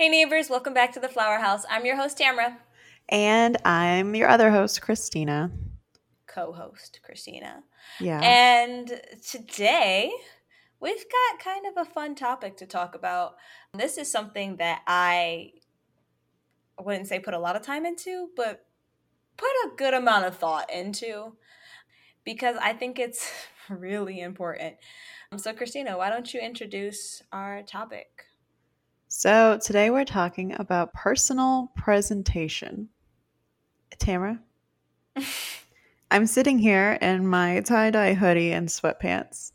Hey, neighbors, welcome back to the Flower House. I'm your host, Tamra. And I'm your other host, Christina. Co host, Christina. Yeah. And today, we've got kind of a fun topic to talk about. This is something that I wouldn't say put a lot of time into, but put a good amount of thought into because I think it's really important. So, Christina, why don't you introduce our topic? So, today we're talking about personal presentation. Tamara? I'm sitting here in my tie dye hoodie and sweatpants,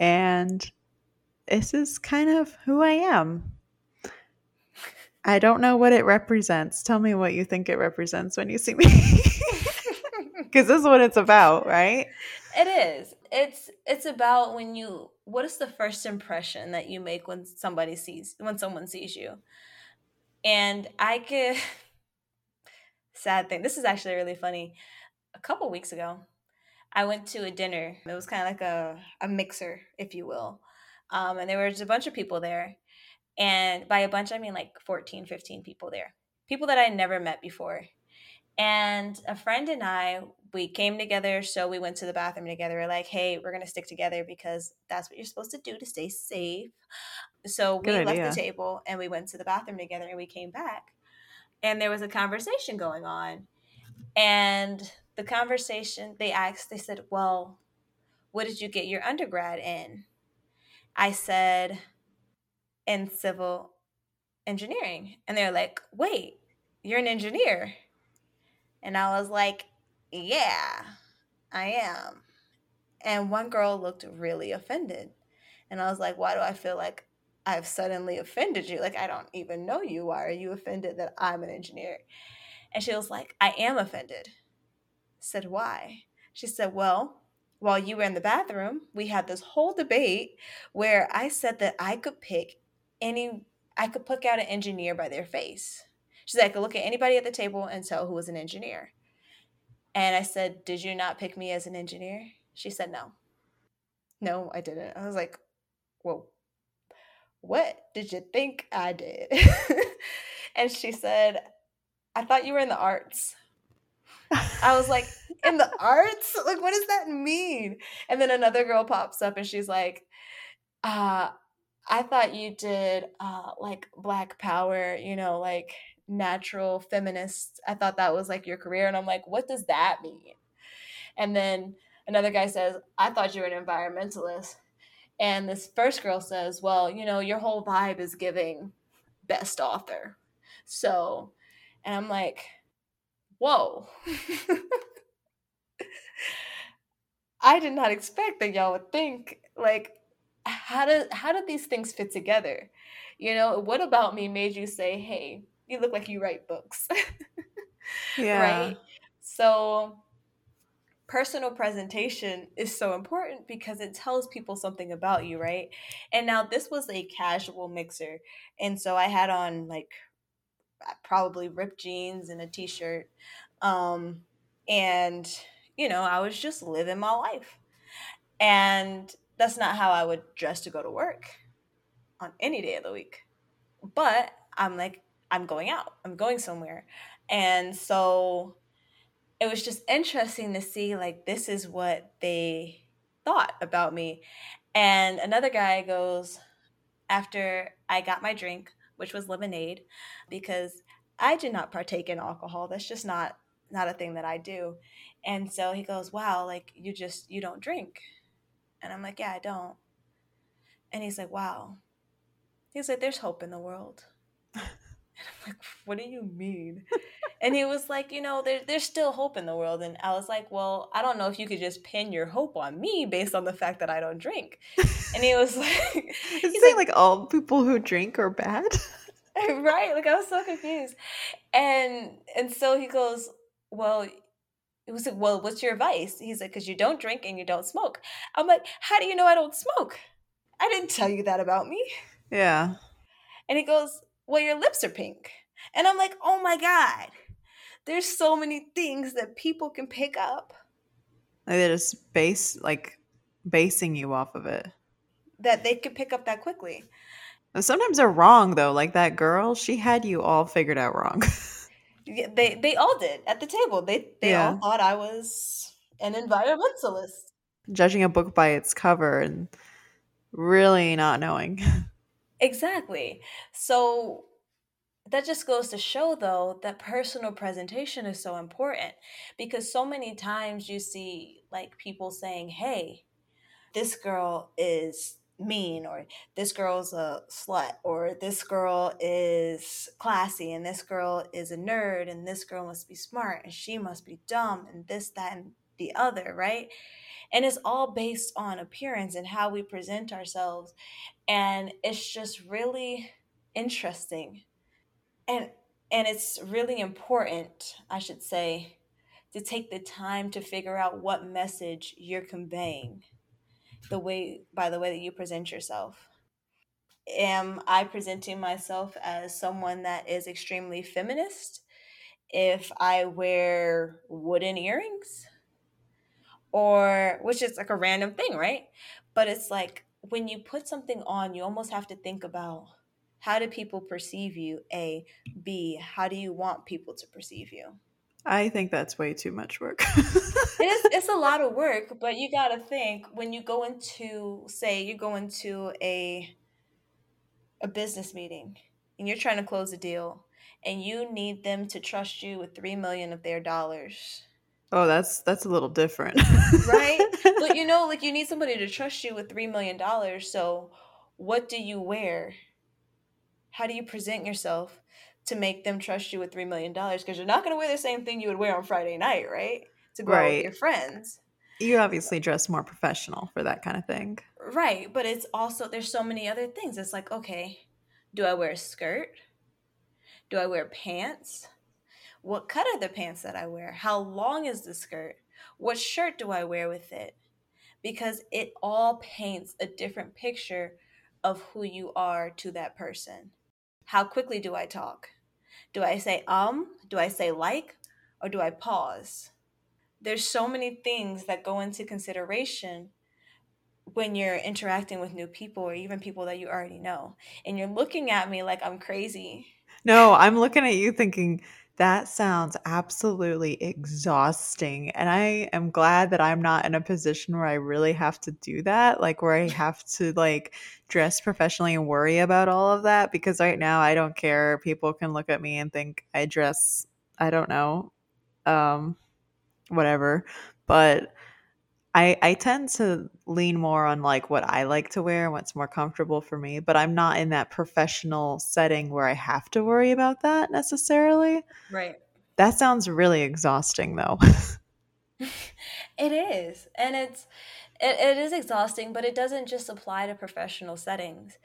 and this is kind of who I am. I don't know what it represents. Tell me what you think it represents when you see me. Because this is what it's about, right? It is. It's it's about when you what is the first impression that you make when somebody sees when someone sees you. And I could sad thing. This is actually really funny. A couple weeks ago, I went to a dinner. It was kind of like a, a mixer, if you will. Um, and there was a bunch of people there. And by a bunch, I mean like 14, 15 people there. People that I never met before. And a friend and I, we came together. So we went to the bathroom together. We're like, hey, we're going to stick together because that's what you're supposed to do to stay safe. So we Good left idea. the table and we went to the bathroom together and we came back. And there was a conversation going on. And the conversation, they asked, they said, well, what did you get your undergrad in? I said, in civil engineering. And they're like, wait, you're an engineer. And I was like, yeah, I am. And one girl looked really offended. And I was like, why do I feel like I've suddenly offended you? Like, I don't even know you. Why are you offended that I'm an engineer? And she was like, I am offended. I said, why? She said, well, while you were in the bathroom, we had this whole debate where I said that I could pick any, I could pick out an engineer by their face. She's like, I could look at anybody at the table and tell who was an engineer. And I said, Did you not pick me as an engineer? She said, No. No, I didn't. I was like, Well, what did you think I did? and she said, I thought you were in the arts. I was like, In the arts? Like, what does that mean? And then another girl pops up and she's like, uh, I thought you did uh, like Black Power, you know, like natural feminist. I thought that was like your career. And I'm like, what does that mean? And then another guy says, I thought you were an environmentalist. And this first girl says, well, you know, your whole vibe is giving best author. So, and I'm like, whoa. I did not expect that y'all would think like how do how do these things fit together? You know, what about me made you say, "Hey, you look like you write books." Yeah. right? So personal presentation is so important because it tells people something about you, right? And now this was a casual mixer. And so I had on like probably ripped jeans and a t-shirt. Um and you know, I was just living my life. And that's not how I would dress to go to work on any day of the week. But I'm like, I'm going out, I'm going somewhere. And so it was just interesting to see, like, this is what they thought about me. And another guy goes, after I got my drink, which was lemonade, because I did not partake in alcohol. That's just not not a thing that I do. And so he goes, "Wow, like you just you don't drink." And I'm like, "Yeah, I don't." And he's like, "Wow." He's like, "There's hope in the world." And I'm like, "What do you mean?" and he was like, "You know, there, there's still hope in the world." And I was like, "Well, I don't know if you could just pin your hope on me based on the fact that I don't drink." And he was like, Is he's it like all people who drink are bad? right like i was so confused and and so he goes well it was like well what's your advice he's like because you don't drink and you don't smoke i'm like how do you know i don't smoke i didn't tell you that about me Yeah. and he goes well your lips are pink and i'm like oh my god there's so many things that people can pick up Like they're just base like basing you off of it. that they could pick up that quickly Sometimes they're wrong though. Like that girl, she had you all figured out wrong. Yeah, they they all did at the table. They they Yeah. all thought I was an environmentalist. Judging a book by its cover and really not knowing. Exactly. So that just goes to show though that personal presentation is so important because so many times you see like people saying, "Hey, this girl is mean or this girl's a slut or this girl is classy and this girl is a nerd and this girl must be smart and she must be dumb and this that and the other right and it's all based on appearance and how we present ourselves. And it's just really interesting. And and it's really important i should say to take the time to figure out what message you're conveying the way by the way that you present yourself. Am i presenting myself as someone that is extremely feminist? If i wear wooden earrings or which is like a random thing right but it's like when you put something on you almost have to think about how do people perceive you a b how do you want people to perceive you I think that's way too much work. it is it's a lot of work but you got to think when you go into say you go into a a business meeting and you're trying to close a deal and you need them to trust you with 3 million of their dollars oh, that's that's a little different. right but you know like you need somebody to trust you with 3 million dollars so what do you wear how do you present yourself to make them trust you with 3 million dollars because you're not going to wear the same thing you would wear on Friday night right to go out with your friends you obviously dress more professional for that kind of thing. Right, but it's also there's so many other things. It's like, okay, do I wear a skirt? Do I wear pants? What cut are the pants that I wear? How long is the skirt? What shirt do I wear with it? Because it all paints a different picture of who you are to that person. How quickly do I talk? Do I say um? Do I say like? Or do I pause? There's so many things that go into consideration when you're interacting with new people or even people that you already know. And you're looking at me like I'm crazy. No, I'm looking at you thinking that sounds absolutely exhausting. And I am glad that I'm not in a position where I really have to do that, like where I have to like dress professionally and worry about all of that because right now I don't care. People can look at me and think I dress I don't know um whatever. But I I tend to lean more on like what I like to wear and what's more comfortable for me, but I'm not in that professional setting where I have to worry about that necessarily. Right. That sounds really exhausting though. It is. And it's it, it is exhausting, but it doesn't just apply to professional settings.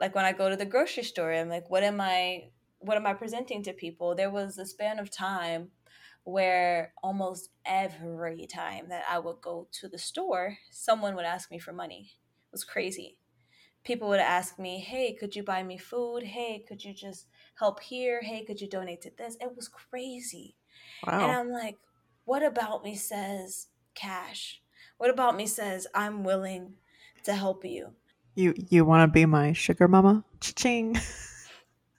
Like when I go to the grocery store, I'm like, what am I what am I presenting to people? There was a span of time where almost every time that I would go to the store, someone would ask me for money. It was crazy. People would ask me, hey, could you buy me food? Hey, could you just help here? Hey, could you donate to this? It was crazy. Wow. And. I'm like, what about me says cash? What about me says I'm willing to help you? You you want to be my sugar mama? Cha-ching.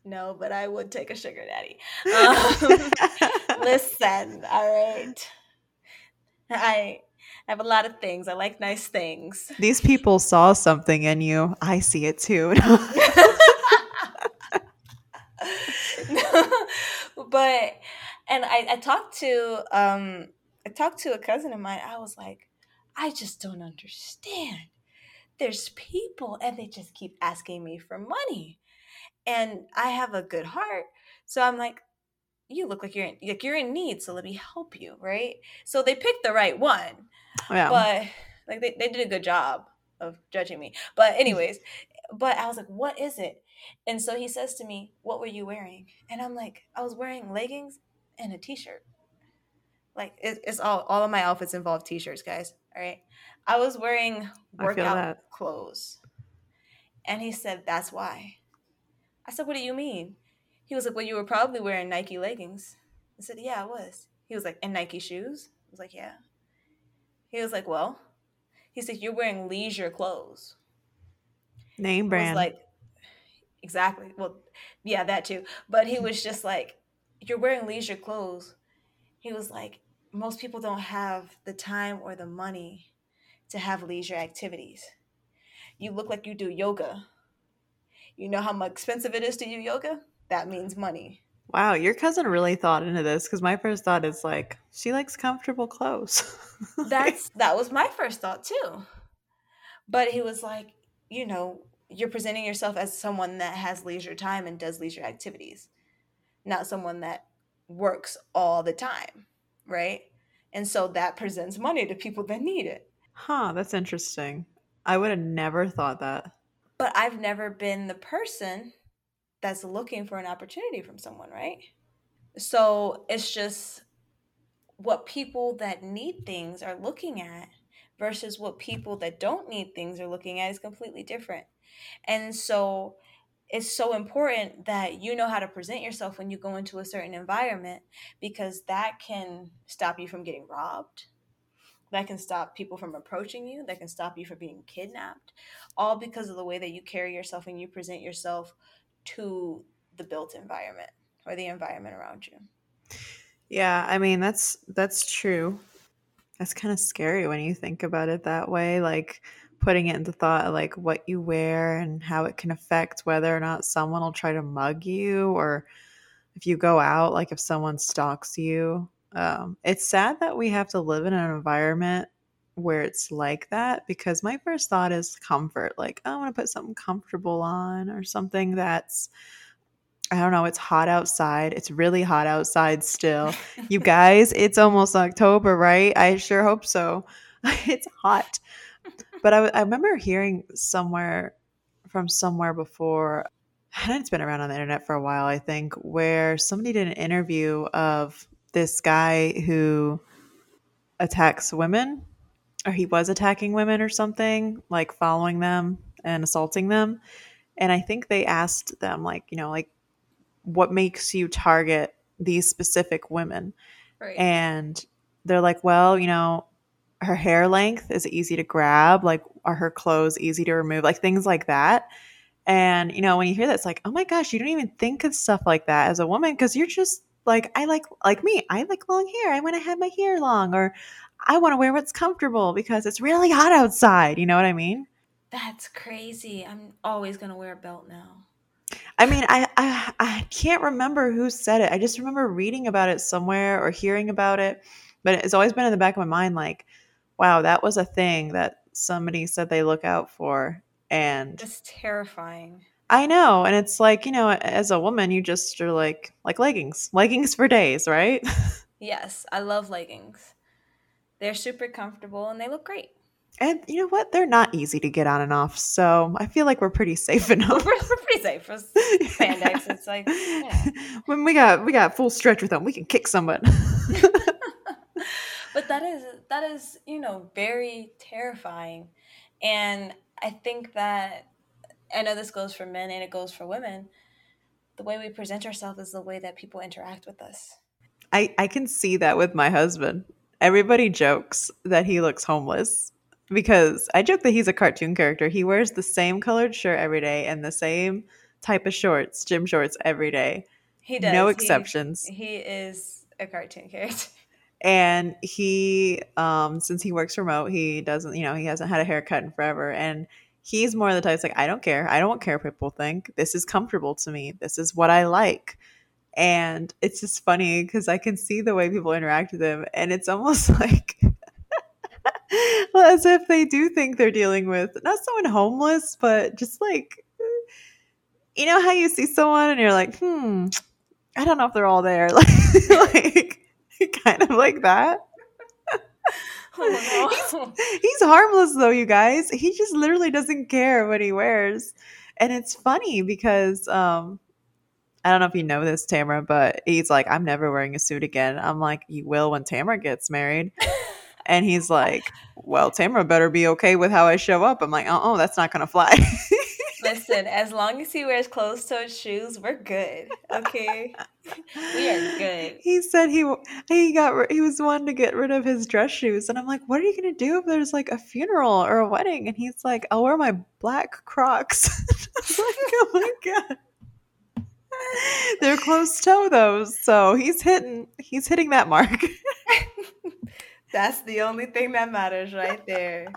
No, but I would take a sugar daddy. Um, listen, all right. I I have a lot of things. I like nice things. These people saw something in you. I see it too. but and I, I talked to um I talked to a cousin of mine. I was like, I just don't understand. There's people and they just keep asking me for money. And I have a good heart. So I'm like, you look like you're in, like you're in need, so let me help you, right? So they picked the right one yeah. but like they, they did a good job of judging me. But anyways but i was like what is it? And so he says to me what were you wearing? And i'm like i was wearing leggings and a t-shirt. Like it, it's all all of my outfits involve t-shirts guys all right? I was wearing workout clothes. And he said that's why i said what do you mean he was like well you were probably wearing nike leggings i said yeah i was he was like and nike shoes i was like yeah he was like, Well, he said, You're wearing leisure clothes. Name I was brand. like, exactly. Well, yeah, that too. But he was just like, you're wearing leisure clothes. He was like, most people don't have the time or the money to have leisure activities. You look like you do yoga. You know how expensive it is to do yoga? That means money. Wow, your cousin really thought into this because my first thought is like she likes comfortable clothes. That's that was my first thought too. But he was like, you know, you're presenting yourself as someone that has leisure time and does leisure activities, not someone that works all the time, right? And so that presents money to people that need it. Huh, that's interesting. I would have never thought that. But I've never been the person that's looking for an opportunity from someone, right? So it's just what people that need things are looking at versus what people that don't need things are looking at is completely different. And so it's so important that you know how to present yourself when you go into a certain environment because that can stop you from getting robbed. That can stop people from approaching you. That can stop you from being kidnapped. All because of the way that you carry yourself and you present yourself to the built environment or the environment around you. Yeah, I mean that's that's true. That's kind of scary when you think about it that way, like putting it into thought of like what you wear and how it can affect whether or not someone will try to mug you or if you go out, like if someone stalks you. Um, it's sad that we have to live in an environment where it's like that because my first thought is comfort. Like, I want to put something comfortable on or something that's, I don't know, it's hot outside. It's really hot outside still. you guys, it's almost October, right? I sure hope so. it's hot. But I, I remember hearing somewhere from somewhere before, and it's been around on the internet for a while, I think, where somebody did an interview of this guy who attacks women or he was attacking women or something, like following them and assaulting them. And I think they asked them, like, you know, like, what makes you target these specific women? Right. And they're like, well, you know, her hair length is easy to grab. Like, are her clothes easy to remove? Like, things like that. And, you know, when you hear that, it's like, oh my gosh, you don't even think of stuff like that as a woman because you're just like, I like, like me, I like long hair. I want to have my hair long. Or I want to wear what's comfortable because it's really hot outside. You know what I mean? That's crazy. I'm always going to wear a belt now. I mean, I, I I can't remember who said it. I just remember reading about it somewhere or hearing about it, but it's always been in the back of my mind like, wow, that was a thing that somebody said they look out for and it's terrifying. I know, and it's like, you know, as a woman, you just are like like leggings. Leggings for days, right? yes, I love leggings. They're super comfortable and they look great. And you know what? They're not easy to get on and off. So I feel like we're pretty safe enough. We're, we're pretty safe. For spandex, it's like yeah. when we got we got full stretch with them, we can kick someone. but that is that is you know very terrifying, and I think that I know this goes for men and it goes for women. The way we present ourselves is the way that people interact with us. I I can see that with my husband everybody jokes that he looks homeless because I joke that he's a cartoon character. He wears the same colored shirt every day and the same type of shorts, gym shorts every day. He does. No exceptions. He, he is a cartoon character. And he, um, since he works remote, he doesn't, you know, he hasn't had a haircut in forever. And he's more of the type like, I don't care. I don't care what people think. This is comfortable to me. This is what I like and it's just funny because I can see the way people interact with him, and it's almost like well, as if they do think they're dealing with not someone homeless, but just like you know how you see someone and you're like, hmm, I don't know if they're all there, like, like kind of like that. Oh, he's, he's harmless though, you guys. He just literally doesn't care what he wears, and it's funny because um, I don't know if you know this, Tamara, but he's like, I'm never wearing a suit again. I'm like, you will when Tamara gets married. and he's like, well, Tamara better be okay with how I show up. I'm like, Uh oh, that's not going to fly. Listen, as long as he wears closed-toed shoes, we're good. Okay, we are good. He said he he got he was wanting to get rid of his dress shoes, and I'm like, "What are you gonna do if there's like a funeral or a wedding?" And he's like, "I'll wear my black Crocs." like, oh my god. They're closed toe those, so he's hitting he's hitting that mark. That's the only thing that matters right there.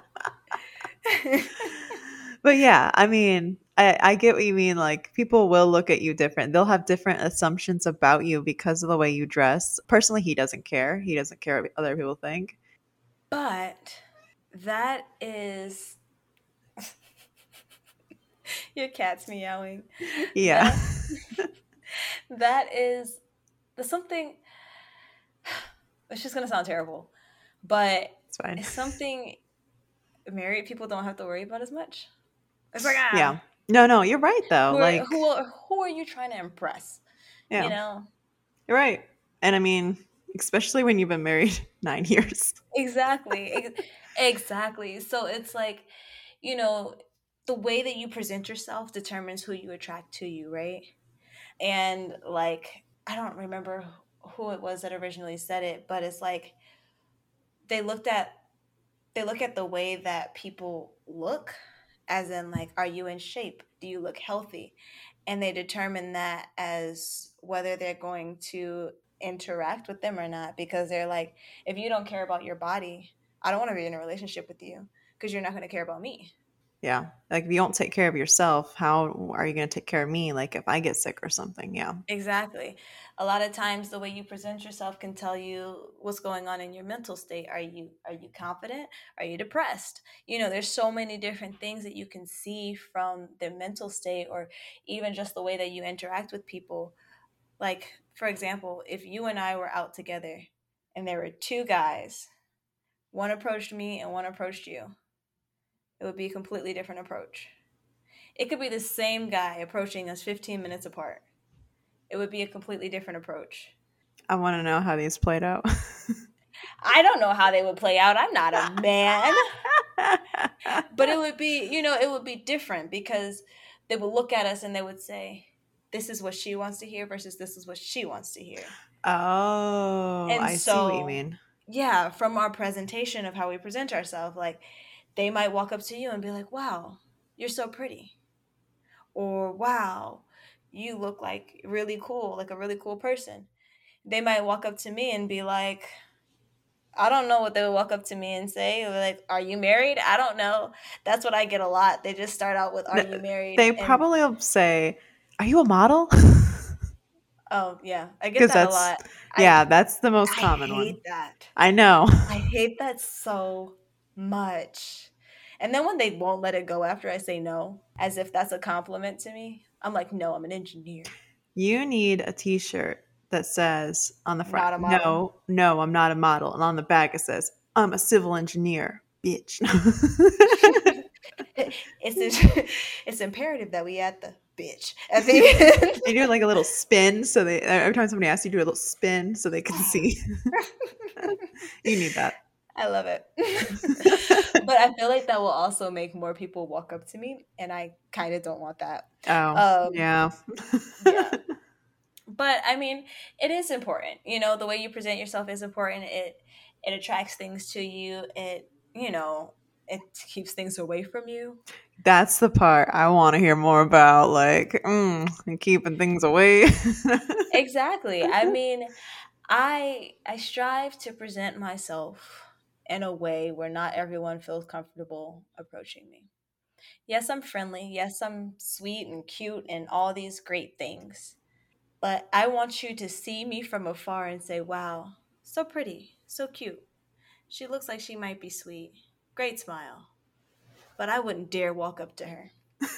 But yeah, I mean, I, I get what you mean. Like, people will look at you different. They'll have different assumptions about you because of the way you dress. Personally, he doesn't care. He doesn't care what other people think. But that is. Your cat's meowing. Yeah. That, that is the something. It's just going to sound terrible, but It's fine. it's something married people don't have to worry about as much. It's like, ah, Yeah. No, no, you're right though. who, are, like, who, are, who are you trying to impress? yeah, You know? you're right. And I mean, especially when you've been married nine years. Exactly. Ex- exactly. So it's like, you know, the way that you present yourself determines who you attract to you, right? And like, I don't remember who it was that originally said it, but it's like they looked at they look at the way that people look as in like are you in shape? Do you look healthy? And they determine that as whether they're going to interact with them or not because they're like if you don't care about your body, I don't want to be in a relationship with you because you're not going to care about me. Yeah. Like, if you don't take care of yourself, how are you going to take care of me? Like, if I get sick or something. Yeah. Exactly. A lot of times the way you present yourself can tell you what's going on in your mental state. Are you are you confident? Are you depressed? You know, there's so many different things that you can see from their mental state or even just the way that you interact with people. Like, for example, if you and I were out together and there were two guys, one approached me and one approached you, it would be a completely different approach. It could be the same guy approaching us 15 minutes apart. It would be a completely different approach. I want to know how these played out. I don't know how they would play out. I'm not a man. But it would be, you know, it would be different because they would look at us and they would say, this is what she wants to hear versus this is what she wants to hear. oh, And I see what you mean. Yeah, from our presentation of how we present ourselves, like they might walk up to you and be like, wow, you're so pretty. Or wow, you look like really cool, like a really cool person. They might walk up to me and be like, I don't know what they would walk up to me and say. Like, are you married? I don't know. That's what I get a lot. They just start out with, Are you married? They And- probably will say, Are you a model? Oh, yeah. I get that a lot. I- yeah, that's the most I common hate one. that. I know. I hate that so much. And then when they won't let it go after I say no, as if that's a compliment to me, I'm like, no, I'm an engineer. You need a t shirt that says on the front. No, no, I'm not a model. And on the back, it says, I'm a civil engineer, bitch. It's it's imperative that we add the bitch at the end. you do like a little spin so they every time somebody asks you do a little spin so they can see you need that I love it. but I feel like that will also make more people walk up to me, and I kind of don't want that. oh Um, yeah yeah. but I mean, it is important. You know, the way you present yourself is important. It it attracts things to you. It you know it keeps things away from you. that's the part i want to hear more about like mm, and keeping things away Exactly. I mean, I I strive to present myself in a way where not everyone feels comfortable approaching me. Yes, I'm friendly. Yes, I'm sweet and cute and all these great things. But I want you to see me from afar and say, "Wow, so pretty, so cute. She looks like she might be sweet. Great smile." But I wouldn't dare walk up to her.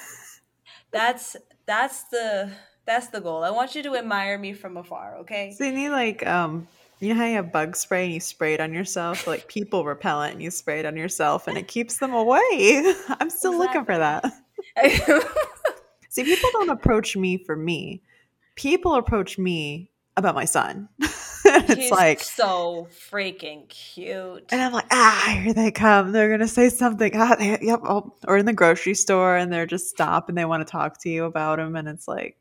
That's that's the that's the goal. I want you to admire me from afar, okay? so you need like um you know how you have bug spray and you spray it on yourself like people repellent and you spray it on yourself and it keeps them away i'm still looking for that See, people don't approach me for me. People approach me about my son. it's He's like so freaking cute. and I'm like, ah, here they come. They're gonna say something. Ah, they, yep. Oh. Or in the grocery store, and they're just stop and they want to talk to you about him, and it's like,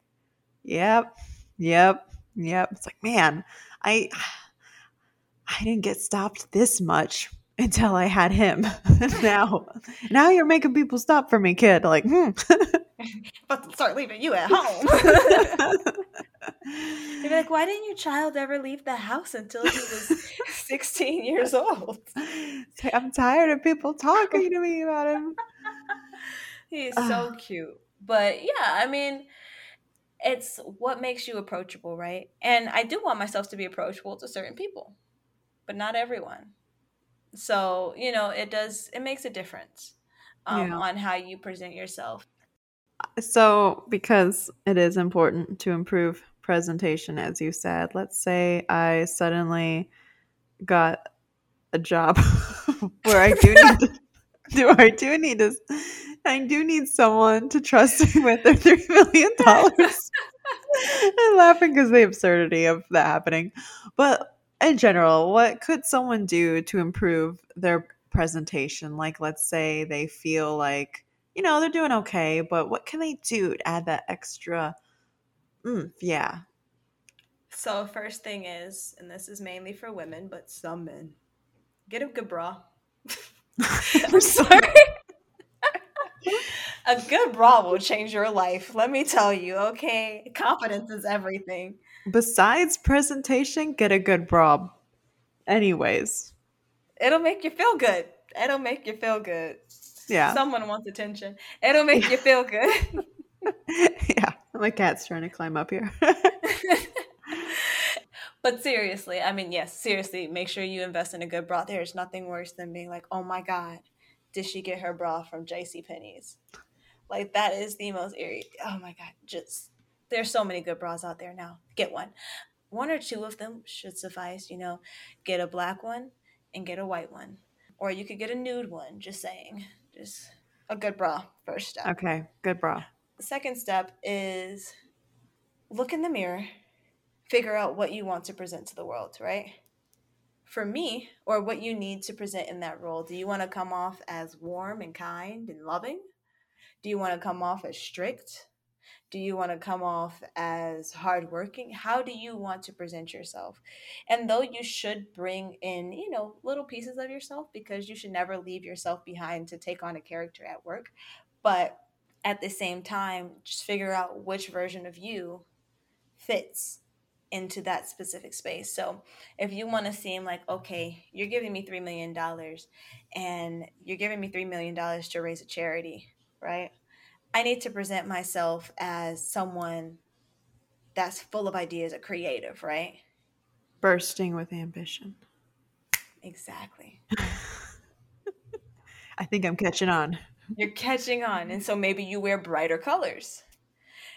yep, yep, yep. It's like, man, I, I didn't get stopped this much until I had him. now, now you're making people stop for me, kid. Like, hmm. but to start leaving you at home. They'd be like, why didn't your child ever leave the house until he was 16 years old? I'm tired of people talking to me about him. He's so cute. But yeah, I mean, it's what makes you approachable, right? And I do want myself to be approachable to certain people, but not everyone. So, you know, it does, it makes a difference um, Yeah. on how you present yourself. So, because it is important to improve presentation, as you said, let's say I suddenly got a job where I do need to, do I do need to, I do need someone to trust me with their three million dollars. I'm laughing because the absurdity of that happening, but in general, what could someone do to improve their presentation? Like, let's say they feel like you know they're doing okay, but what can they do to add that extra? Mm, yeah, So, first thing is, and this is mainly for women, but some men, get a good bra. I'm sorry. a good bra will change your life. Let me tell you, okay? Confidence is everything. Besides presentation, get a good bra. Anyways, It'll make you feel good. It'll make you feel good. yeah, Someone wants attention. It'll make you feel good. yeah. My cat's trying to climb up here. but seriously, I mean, yes, seriously, make sure you invest in a good bra. There's nothing worse than being like, oh my God, did she get her bra from JC Penney's? Like that is the most eerie. Oh my God, just there's so many good bras out there now. Get one. One or two of them should suffice, you know. Get a black one and get a white one. Or you could get a nude one, just saying. Just a good bra, first step. okay, good bra. The second step is look in the mirror, figure out what you want to present to the world, right? For me, or what you need to present in that role, do you want to come off as warm and kind and loving? Do you want to come off as strict? Do you want to come off as hardworking? How do you want to present yourself? And though you should bring in, you know, little pieces of yourself because you should never leave yourself behind to take on a character at work, but at the same time, just figure out which version of you fits into that specific space. So if you want to seem like, okay, you're giving me $3 million and you're giving me $3 million to raise a charity, right? I need to present myself as someone that's full of ideas, a creative, right? Bursting with ambition. Exactly. I think I'm catching on. You're catching on. And so maybe you wear brighter colors.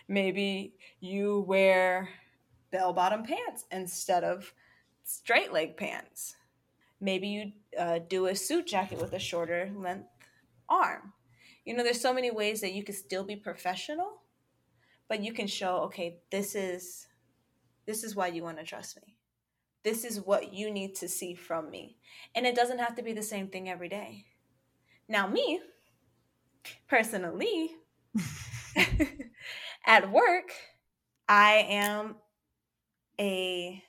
Maybe you wear bell bottom pants instead of straight leg pants. Maybe you uh, do a suit jacket with a shorter length arm. You know, there's so many ways that you can still be professional, but you can show, okay, this is this is why you want to trust me. This is what you need to see from me. And it doesn't have to be the same thing every day. Now, me, personally, at work, I am a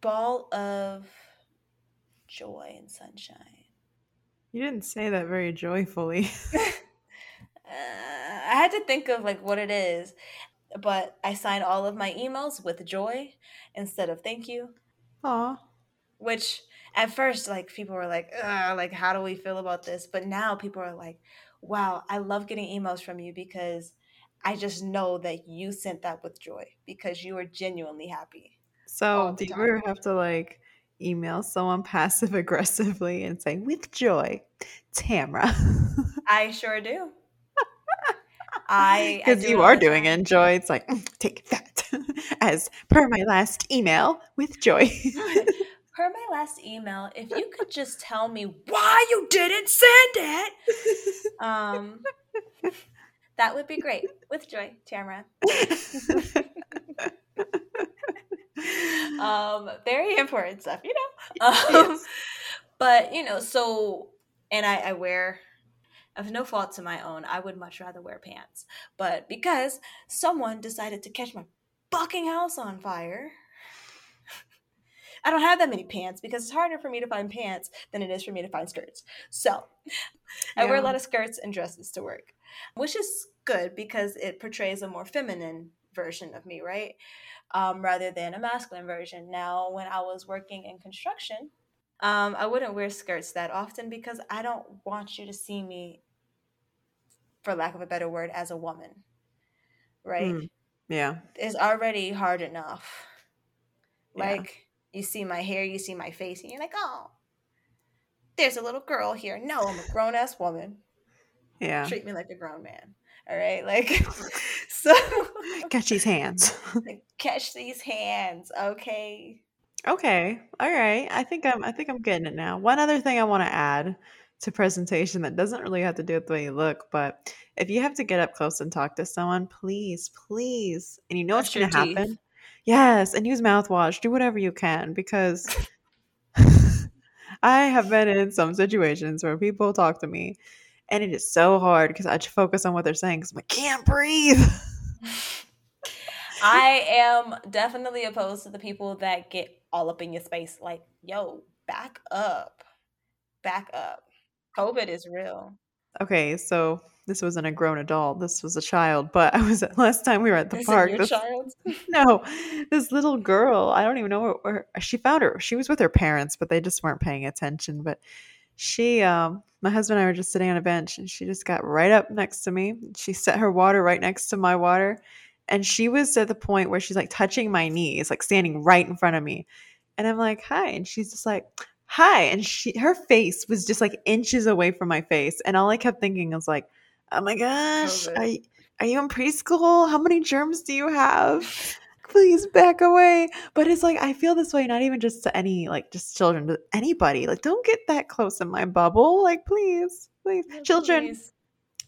ball of joy and sunshine. You didn't say that very joyfully. Uh, I had to think of like what it is, but I sign all of my emails with joy instead of thank you, Aw. which at first like people were like, like how do we feel about this? But now people are like, wow, I love getting emails from you because I just know that you sent that with joy because you are genuinely happy. So, do you ever have to like email someone passive aggressively and say, with joy, Tamra? I sure do. I Because you are doing it, joy. It's like, "Mm, take that. As per my last email with joy. Per my last email, if you could just tell me why you didn't send it, um, that would be great. With joy, Tamara. um, very important stuff, you know. Um, yes. But you know, so and I, I wear of no fault to my own, I would much rather wear pants. But because someone decided to catch my fucking house on fire, I don't have that many pants because it's harder for me to find pants than it is for me to find skirts. So I wear a lot of skirts and dresses to work, which is good because it portrays a more feminine version of me, right? Um, rather than a masculine version. Now, when I was working in construction, um, I wouldn't wear skirts that often because I don't want you to see me, for lack of a better word, as a woman. Right? Mm, yeah. It's already hard enough. Like, yeah. you see my hair, you see my face, and you're like, oh, there's a little girl here. No, I'm a grown ass woman. Yeah. Treat me like a grown man. All right. Like, so. Catch these hands. Catch these hands. Okay. Okay. All right. I think I'm I think I'm getting it now. One other thing I want to add to presentation that doesn't really have to do with the way you look, but if you have to get up close and talk to someone, please, please, and you know what's going to happen. Yes, and use mouthwash. Do whatever you can because I have been in some situations where people talk to me and it is so hard because I focus on what they're saying because I can't breathe. I am definitely opposed to the people that get all up in your space. Like, yo, back up, back up. COVID is real. Okay, so this wasn't a grown adult. This was a child. But I was last time we were at the is park. This, child? no, this little girl. I don't even know where, where she found her. She was with her parents, but they just weren't paying attention. But she, um, my husband and I were just sitting on a bench, and she just got right up next to me. She set her water right next to my water, and she was at the point where she's like touching my knees, like standing right in front of me. And I'm like, hi. And she's just like, hi. And she her face was just like inches away from my face. And all I kept thinking was like, oh my gosh, are you, are you in preschool? How many germs do you have? Please back away. But it's like I feel this way not even just to any like just children, to anybody. Like, don't get that close in my bubble. Like, please, please. Children please.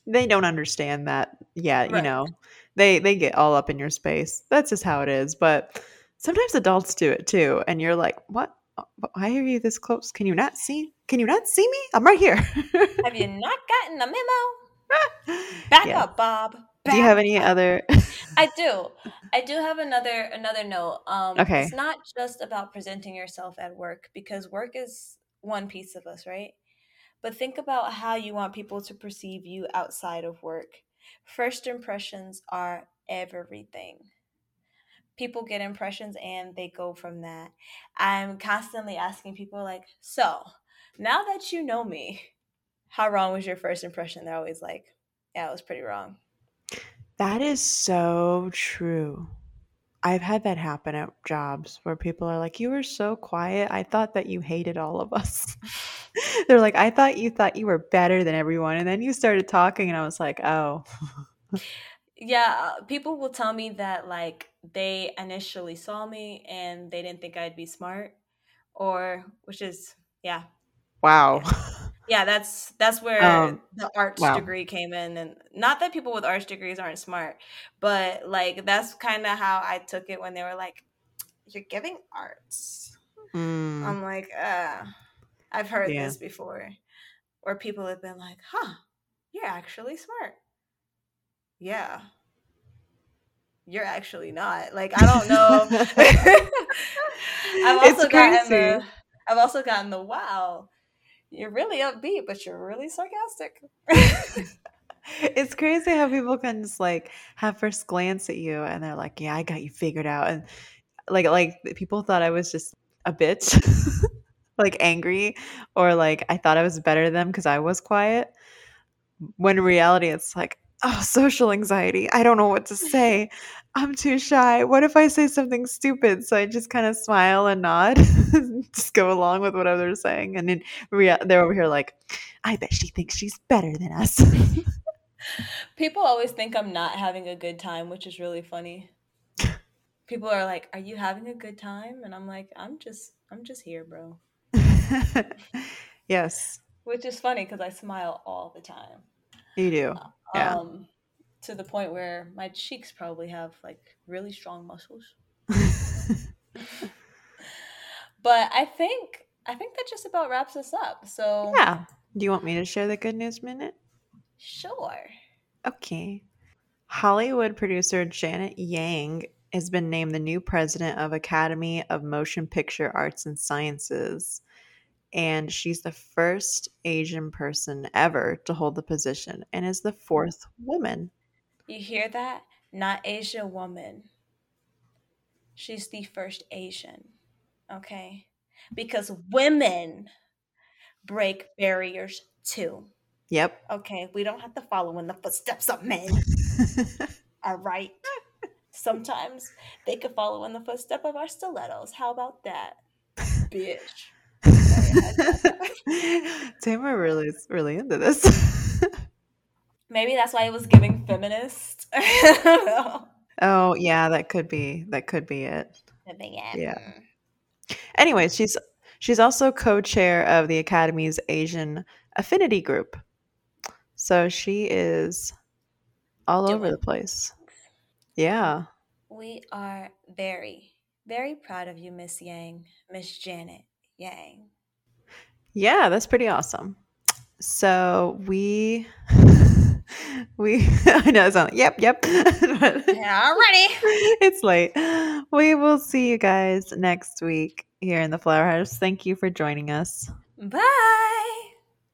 they don't understand that yet, right. you know they they get all up in your space. That's just how it is. But sometimes adults do it too, and you're like, what? Why are you this close? Can you not see? Can you not see me? I'm right here. have you not gotten the memo? Back yeah. up, Bob. Back do you have any up. other? I do. I do have another another note. Um, okay. It's not just about presenting yourself at work because work is one piece of us, right? But think about how you want people to perceive you outside of work. First impressions are everything. People get impressions and they go from that. I'm constantly asking people, like, so now that you know me, how wrong was your first impression? They're always like, yeah, it was pretty wrong. That is so true. I've had that happen at jobs where people are like, You were so quiet. I thought that you hated all of us. They're like, I thought you thought you were better than everyone. And then you started talking, and I was like, Oh. yeah. Uh, people will tell me that, like, they initially saw me and they didn't think I'd be smart, or, which is, yeah. Wow. Yeah yeah that's that's where um, the arts wow. degree came in and not that people with arts degrees aren't smart but like that's kind of how i took it when they were like you're giving arts mm. i'm like uh i've heard yeah. this before or people have been like huh you're actually smart. Yeah. You're actually not. Like i don't know. I've also gotten the i've also gotten the wow you're really upbeat, but you're really sarcastic. it's crazy how people can just like have first glance at you and they're like, "Yeah, I got you figured out," and like like people thought I was just a bitch, like angry, or like I thought I was better than them because I was quiet. When in reality, it's like, oh, social anxiety. I don't know what to say. I'm too shy. What if I say something stupid? So I just kind of smile and nod, just go along with whatever they're saying. And then uh, they're over here like, I bet she thinks she's better than us. People always think I'm not having a good time, which is really funny. People are like, "Are you having a good time?" And I'm like, "I'm just, I'm just here, bro." yes. Which is funny because I smile all the time. You do. Yeah. Um, to the point where my cheeks probably have like really strong muscles. But I think I think that just about wraps us up. So Yeah. Do you want me to share the good news minute? sure. Okay. Hollywood producer Janet Yang has been named the new president of Academy of Motion Picture Arts and Sciences. And she's the first Asian person ever to hold the position and is the fourth woman. You hear that? Not Asian woman. She's the first Asian. Okay? Because women break barriers too. Yep. Okay, we don't have to follow in the footsteps of men. All right. Sometimes they could follow in the footstep of our stilettos. How about that, bitch? Tamara really is really into this. Maybe that's why it was giving feminist. oh yeah, that could be that could be it. Yeah. Anyways, she's she's also co-chair of the Academy's Asian Affinity Group. So she is all over the place. Yeah. We are very, very proud of you, Miss Yang, Miss Janet Yang. Yeah, that's pretty awesome. So we we I know it's not yep, yep. yeah, already. it's late. We will see you guys next week here in the Flower House. Thank you for joining us. Bye.